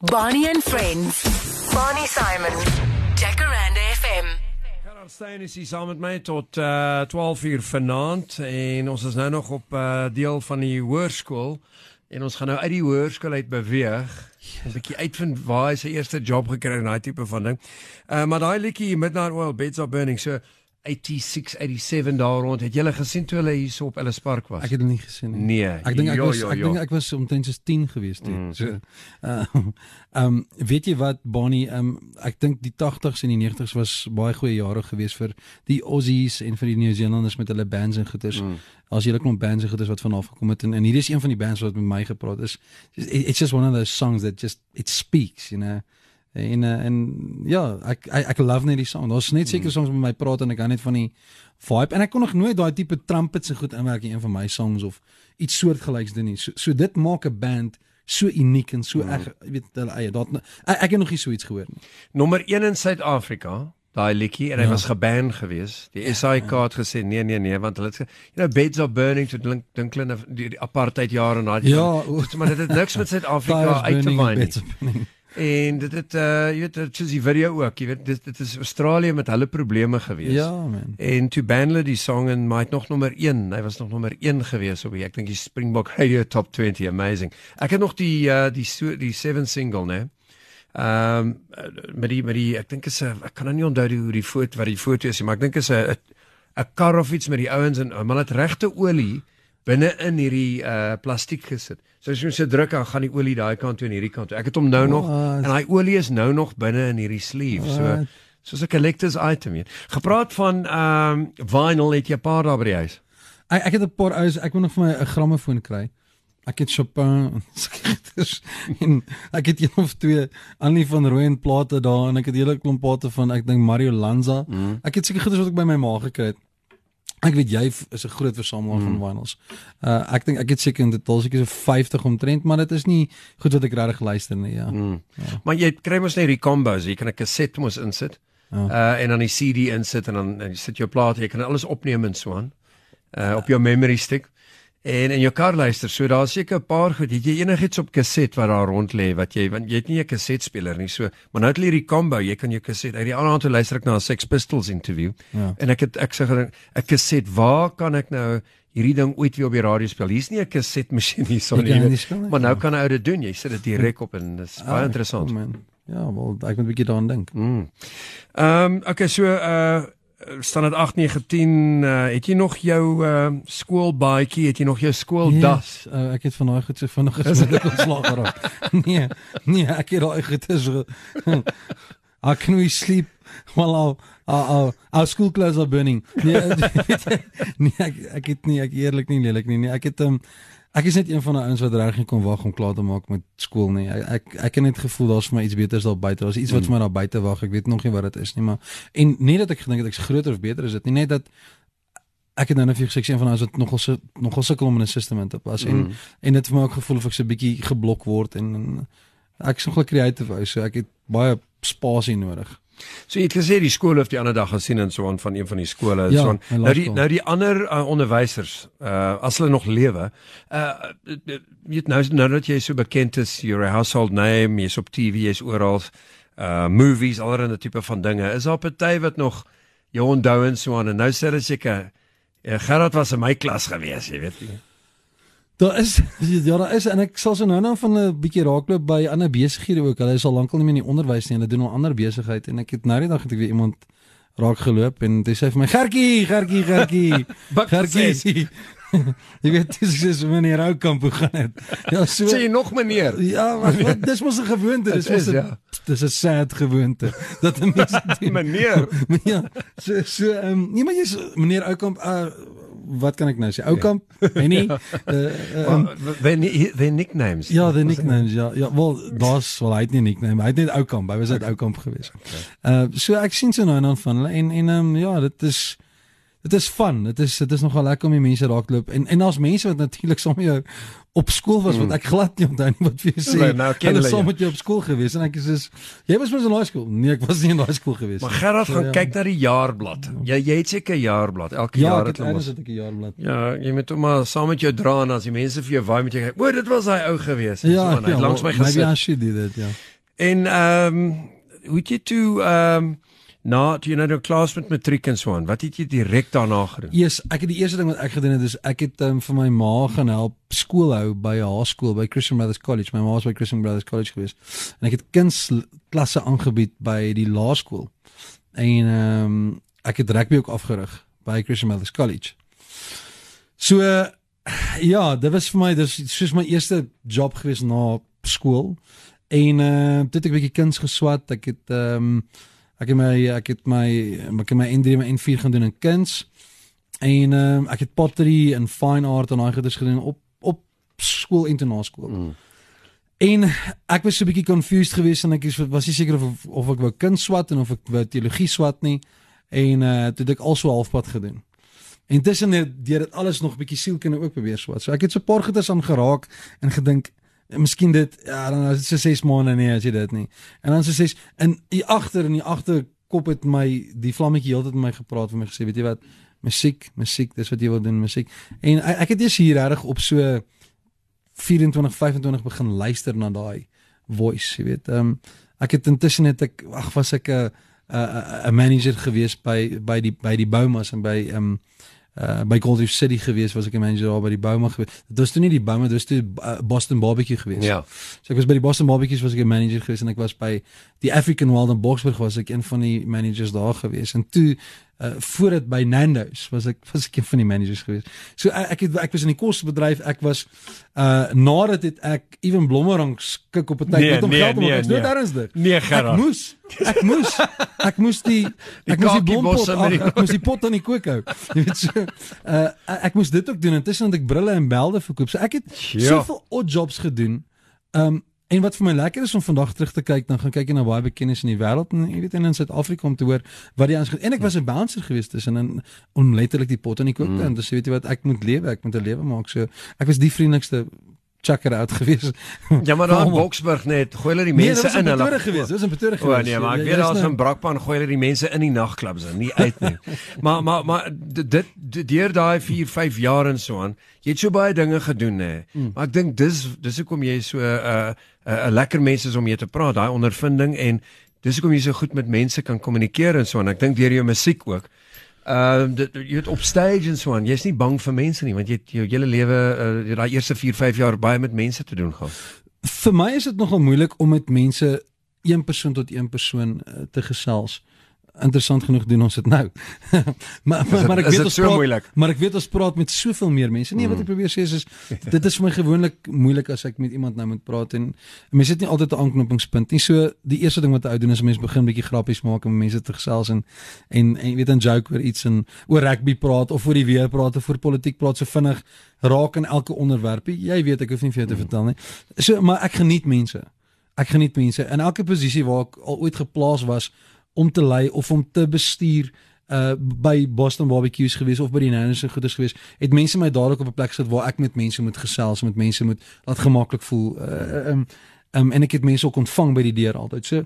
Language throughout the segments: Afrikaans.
Bonnie and Friends. Bonnie Simon. Jacaranda FM. Gerard Stein is hier saam met my tot uh 12 uur vanaand en ons is nou nog op uh deel van die hoërskool en ons gaan nou uit die hoërskool uit beweeg. 'n bietjie uitvind waar hy sy eerste job gekry het en daai tipe van ding. Uh maar daai liedjie Midnight Oil Beds Are Burning so 86 87 daar rond. Het jy hulle gesien toe hulle hier so op Ellis Park was? Ek het dit nie gesien nie. Nee. Ek dink ek Jo, was jo, ek jo. dink ek was omtrent soos 10 gewees toe. Mm. So uh um weet jy wat Bonnie um ek dink die 80s en die 90s was baie goeie jare gewees vir die Aussies en vir die Nieu-Zeelanders met hulle bands en goeters. Mm. As jy 'n klomp bands en goeters wat vanaf gekom het en, en hier is een van die bands wat met my gepraat is. It's just one of those songs that just it speaks, you know. En uh, en ja, ek ek, ek love net die song. Daar's net seker songs met my praat en ek hou net van die vibe en ek kon nog nooit daai tipe trumpets en goed inwerk in een van my songs of iets soortgelyks doen nie. So, so dit maak 'n band so uniek en so eg, jy weet hulle eie. Daar ek, ek het nog nie so iets gehoor nie. Nommer 1 in Suid-Afrika, daai liedjie en hy Ja. was geban gewees. Die SAIK het gesê nee nee nee want hulle het you know beds are burning to dink dink hulle die, die apartheid jare en daai Ja, maar dit het niks met Suid-Afrika uit te waai nie. En dit het uh jy weet dit is die video ook, jy weet dit dit is Australië met hulle probleme gewees. Ja, man. En toe ban hulle die song en maar het nog nommer 1. Hy was nog nommer 1 gewees op die ek dink die Springbok Radio Top 20 amazing. Ek het nog die uh die so, die 7 single, né? Ehm um, met die met die ek dink is 'n ek kan nou nie onthou hoe die foto wat die foto is nie, maar ek dink is 'n 'n kar of iets met die ouens en maar dit regte olie binne in hierdie uh plastiek gesit. So as jy so druk dan gaan die olie daai kant toe en hierdie kant toe. Ek het hom nou nog What? en daai olie is nou nog binne in hierdie sleeve. So What? soos 'n collector's item hier. Gepraat van ehm um, vinyl het jy 'n paar daar by die huis. Ek ek het 'n paar ouens, ek moet nog vir my 'n grammofoon kry. Ek het Chopin en ek het een of twee Annie van Rooyen plate daar en ek het hele klomp plate van ek dink Mario Lanza. Mm. Ek het seker goeders wat ek by my ma gekry het. Ek weet jy is 'n groot versamelaar Mm. van vinyls. Uh ek dink ek het seker in totaal seker so 50 omtrent, maar dit is nie goed wat ek regtig luister nie, ja. Mm. Maar jy kry mos net die combos, jy kan 'n kaset mos insit. Ja. Uh en dan die CD insit en dan en jy sit jou plate, jy kan alles opneem en so aan. Uh op jou memory stick. En in jou kar luister, so daar's seker 'n paar goed. Het jy enigiets op kaset wat daar rond lê wat jy want jy het nie 'n kasetspeler nie. So, maar nou het jy hierdie combo, jy kan jou kaset. Uit die ander aand toe luister ek na 'n Sex Pistols interview. Ja. En ek het ek sê 'n kaset, waar kan ek nou hierdie ding ooit weer op die radio speel? Hier's nie 'n kasetmasjien hier Jy sonder kan nie. nie speel nie, Maar nou kan ou dit doen. Jy sit dit direk op en dis baie Ah, interessant. cool, man. Ja, wel ek moet 'n bietjie daaraan dink. Mm. Ehm um, okay, so uh standaard 8 9 10 uh, het jy nog jou uh skoolbaadjie, het jy nog jou skooldas? Yes, uh, ek het van daai goed so vinnig as ek ontslaag geraak. nee, nee, ek het daai goed is. I can we sleep while our our, our, our school clothes are burning. Nee, nee ek ek het nie ek eerlik nie lelik nie. Nee, ek het um, ek is net een van die ouens wat reg nie kon wag om klaar te maak met skool nie. Ek ek, ek het net gevoel daar's vir my iets beters daar buite. Daar's iets wat vir my daar buite wag. Ek weet nog nie wat dit is nie, maar en nie dat ek gedink het ek's groter of beter is dit nie, net dat ek het nou net vir gesê een van daai wat nogal so nogal sukkel om in 'n stelsel in te pas en Mm. en dit het vir my ook gevoel of ek so 'n bietjie geblok word en, en ek is nogal kreatief ou so ek het baie spasie nodig. So jy het gesê die skool het die ander dag gesien en so aan van een van die skole en Ja, so aan. Nou die nou die ander uh, onderwysers, uh as hulle nog lewe, uh jy weet nou nou dat jy so bekend is, you're a household name, jy's op TV, jy's oral, uh movies, allerlei tipe van dinge. Is daar party wat nog jou onthou en so aan en nou sê hulle seker Ja, Gerard was in my klas gewees, jy weet nie. Daar is ja daar is en ek sal so nou nou van 'n bietjie raakloop by ander besighede ook. Hulle is al lankal nie meer in die onderwys nie. Hulle doen al ander besigheid en ek het nou die dag het ek weer iemand raak geloop en hy sê vir my Gertjie, Gertjie, Gertjie. Gertjie. Jy weet dis is meneer Oukamp hoe gaan dit? Ja, so Sê jy nog meneer? Ja, maar wat dis mos 'n gewoonte, dis Dit is, mos 'n ja. dis 'n sad gewoonte dat 'n mens dit. Meneer. Ja, so so ehm um, nee maar jy's meneer Oukamp uh, wat kan ek nou sê? Oukamp? Nee nee. Uh, um, Their their nicknames. ja, die nicknames ja. Ja, wel daar's wel hy het nie 'n nickname, hy het net Oukamp. Hy was net Oukamp geweest. Uh so ek sien so nou en dan van hulle en en um, ja, dit is dit is fun. Dit is dit is nogal lekker om die mense raakloop en en daar's mense wat natuurlik saam met jou op skool was wat ek glad nie onthou nie wat vir jou sê. Nee, nou hulle hulle saam met jou op skool gewees en ek is soos jy was mos in laerskool. Nee, ek was nie in laerskool gewees Maar nie. Gerard So, gaan ja. kyk na die jaarblad. Jy jy het seker 'n jaarblad. Elke Ja, jaar het het hulle mos. het ek 'n jaarblad. Ja, jy moet hom maar saam met jou dra en as die mense vir jou waai met jy kyk. O, dit was daai ou gewees. Ja, so, man, hy het langs my well, Maybe I gesit. should do that, ja. En ehm um, hoe het jy toe ehm um, na jy nou nou klas met matriek en so aan, wat het jy direk daarna gedoen? Yes, ek het die eerste ding wat ek gedoen het is ek het um, vir my ma gaan help skool hou by 'n hoërskool by Christian Brothers College. My ma was by Christian Brothers College gewees. En ek het kindsklasse aangebied by die laerskool. En ehm um, ek het rugby ook afgerig by Christian Brothers College. So ja, dit was vir my dis soos my eerste job gewees na skool. En uh dit ek 'n bietjie kuns geswat. Ek het ehm um, ek het my ek het my ek het my N3 en my N4 gaan doen in kuns. En ehm um, ek het pottery en fine art en daai goeders gedoen op op skool en na skool. Mm. En ek was so 'n bietjie confused geweest en ek was nie seker of of ek wou kuns swat en of ek wou teologie swat nie. En uh toe het ek also halfpad gedoen. En tussen deur dit alles nog 'n bietjie sielkunde ook probeer swat. So ek het so 'n paar goeders aan geraak en gedink miskien dit ja dan is dit so 6 maande nee as jy dit nie. En dan so 6 in die agter in die agterkop het my die vlammetjie heeltyd met my gepraat en my gesê weet jy wat musiek musiek dis wat jy wil doen musiek. En ek, ek het eers hier reg op so 24 25 begin luister na daai voice, jy weet. Ehm um, ek het intussen net ek ag was ek 'n 'n manager gewees by by die by die Boumas en by ehm um, uh by Gold Reef City gewees was ek 'n manager daar by die Bouma gewees. Dit was toe nie die Bouma, dit was toe uh, Boston Barbecue gewees. Ja. So ek was by die Boston Barbecues was ek 'n manager gewees en ek was by die African Wild in Boksburg was ek een van die managers daar gewees. En toe uh voor dit by Nando's was ek was ek een van die managers gewees. So ek ek, het, ek was in die kosbedryf, ek was uh nadat het ek ewen blommerang skik op 'n tyd Nee, met hom nee, geld om nee, nee, nee. ernstig. Nee, Ek Gerard. moes ek moes ek moes die ek moes die blompot die- ag, ek moes die pot aan die kook hou. Jy weet so uh ek moes dit ook doen intussen het ek brille en belde verkoop. So ek het Ja. soveel odd jobs gedoen. Um en wat vir my lekker is om vandag terug te kyk, dan gaan kyk jy na baie bekennis in die wêreld en jy weet en in Suid-Afrika om te hoor wat die ons en ek was 'n bouncer geweest tussen en om letterlik die pot aan die kook te hou. Dus weet jy wat ek moet lewe, ek moet 'n lewe maak. So ek was die vriendelikste chucker out geweest. Ja, maar daar in. Boksburg net gooi hulle die Nee, mense was in in hulle. Pretoria geweest. Dit was in Pretoria O geweest. nee, maar ek weet daar's nou- 'n brakpan gooi hulle die mense in die nagklubs in, nie uit nie. maar maar maar dit deur daai 4, 5 jaar en so aan, jy het so baie dinge gedoen hè. Mm. Maar ek dink dis dis hoekom jy so 'n uh, 'n 'n lekker mens is om mee te praat, daai ondervinding en dis hoekom jy so goed met mense kan kommunikeer en so aan. Ek dink deur jou musiek ook. Ehm uh, jy het op stage en so aan. Jy's nie bang vir mense nie want jy het jou hele lewe uh, daai eerste 4, 5 jaar baie met mense te doen gehad. vir my is dit nogal moeilik om met mense een persoon tot een persoon uh, te gesels. Interessant genoeg doen ons dit nou. maar maar, maar ek is weet ons so praat, moeilik? maar ek weet ons praat met soveel meer mense. Nee, wat ek probeer sê is, is dit is vir my gewoonlik moeilik as ek met iemand nou moet praat en mense het nie altyd 'n aanknopingspunt nie. So die eerste ding wat jy doen is mense begin bietjie grappies maak en mense te gesels en en en weet 'n joke oor iets en oor rugby praat of oor die weer praat of oor politiek praat so vinnig raak in elke onderwerp. Jy weet ek hoef nie vir jou te vertel nie. So maar ek geniet mense. Ek geniet mense in elke posisie waar ek al ooit geplaas was om te lei of om te bestuur uh by Boston Barbecues gewees of by die Nando's en goeders gewees het mense my dadelik op 'n plek gesit waar ek met mense moet gesels met mense moet laat gemaklik voel uh, um, um, en ek het mense ook ontvang by die deur altyd so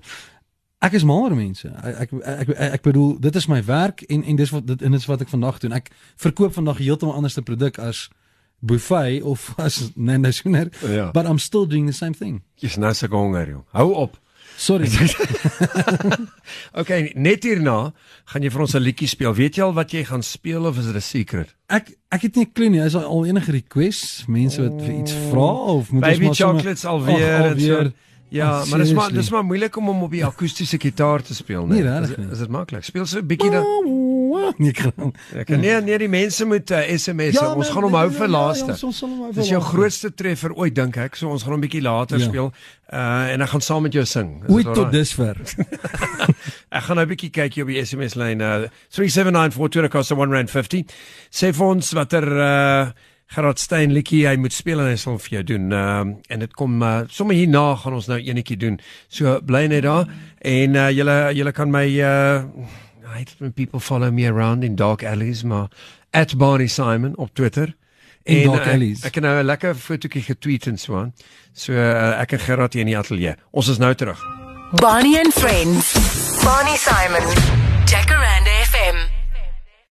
ek is mal oor mense ek ek, ek ek bedoel dit is my werk en en dis wat dit en dit is wat ek vandag doen ek verkoop vandag heeltemal anders 'n produk as buffet of as Nando's hoender Ja. but I'm still doing the same thing Jy's nou so honger, jong. Hou op. sorry Okay, net hierna gaan jy vir ons 'n liedjie speel. Weet jy al wat jy gaan speel of is dit 'n secret? Ek ek het nie 'n klou nie. Is daar al enige requests? Mense wat vir iets vra of moet ons Baby maar sommer- chocolates alweer Ag, en so. Ja, Oh, maar dis maar dis maar moeilik om hom op die akoestiese gitaar te speel, Nee, regtig Is-. Is dit maklik? Speel so 'n bietjie dan. Nee, ek kan. Ek kan nee, nee, die mense moet uh, SMS. Ja, ons gaan hom hou ja, vir ja, laaste. Ja, ons sal hom hou vir Dis jou grootste treffer ooit dink ek. So ons gaan hom 'n bietjie later Ja. speel. Uh en ek gaan saam met jou sing. Ooit tot dusver. Ek gaan nou 'n bietjie kyk hier op die SMS lyn uh 379420 kost 1.50. Sê vir ons watter uh Gerard Stein liedjie hy moet speel en hy sal vir jou doen. Ehm uh, en dit kom uh, sommer hierna gaan ons nou enetjie doen. So bly net daar en uh, julle julle kan my uh I hate when people follow me around in dark alleys maar at Barney Simon op Twitter. In En, dark uh, alleys. Ek het nou 'n lekker fotootjie getweet en so aan. So uh, ek en Gerard hier in die ateljee. Ons is nou terug. Bonnie and Friends. Bonnie Simon.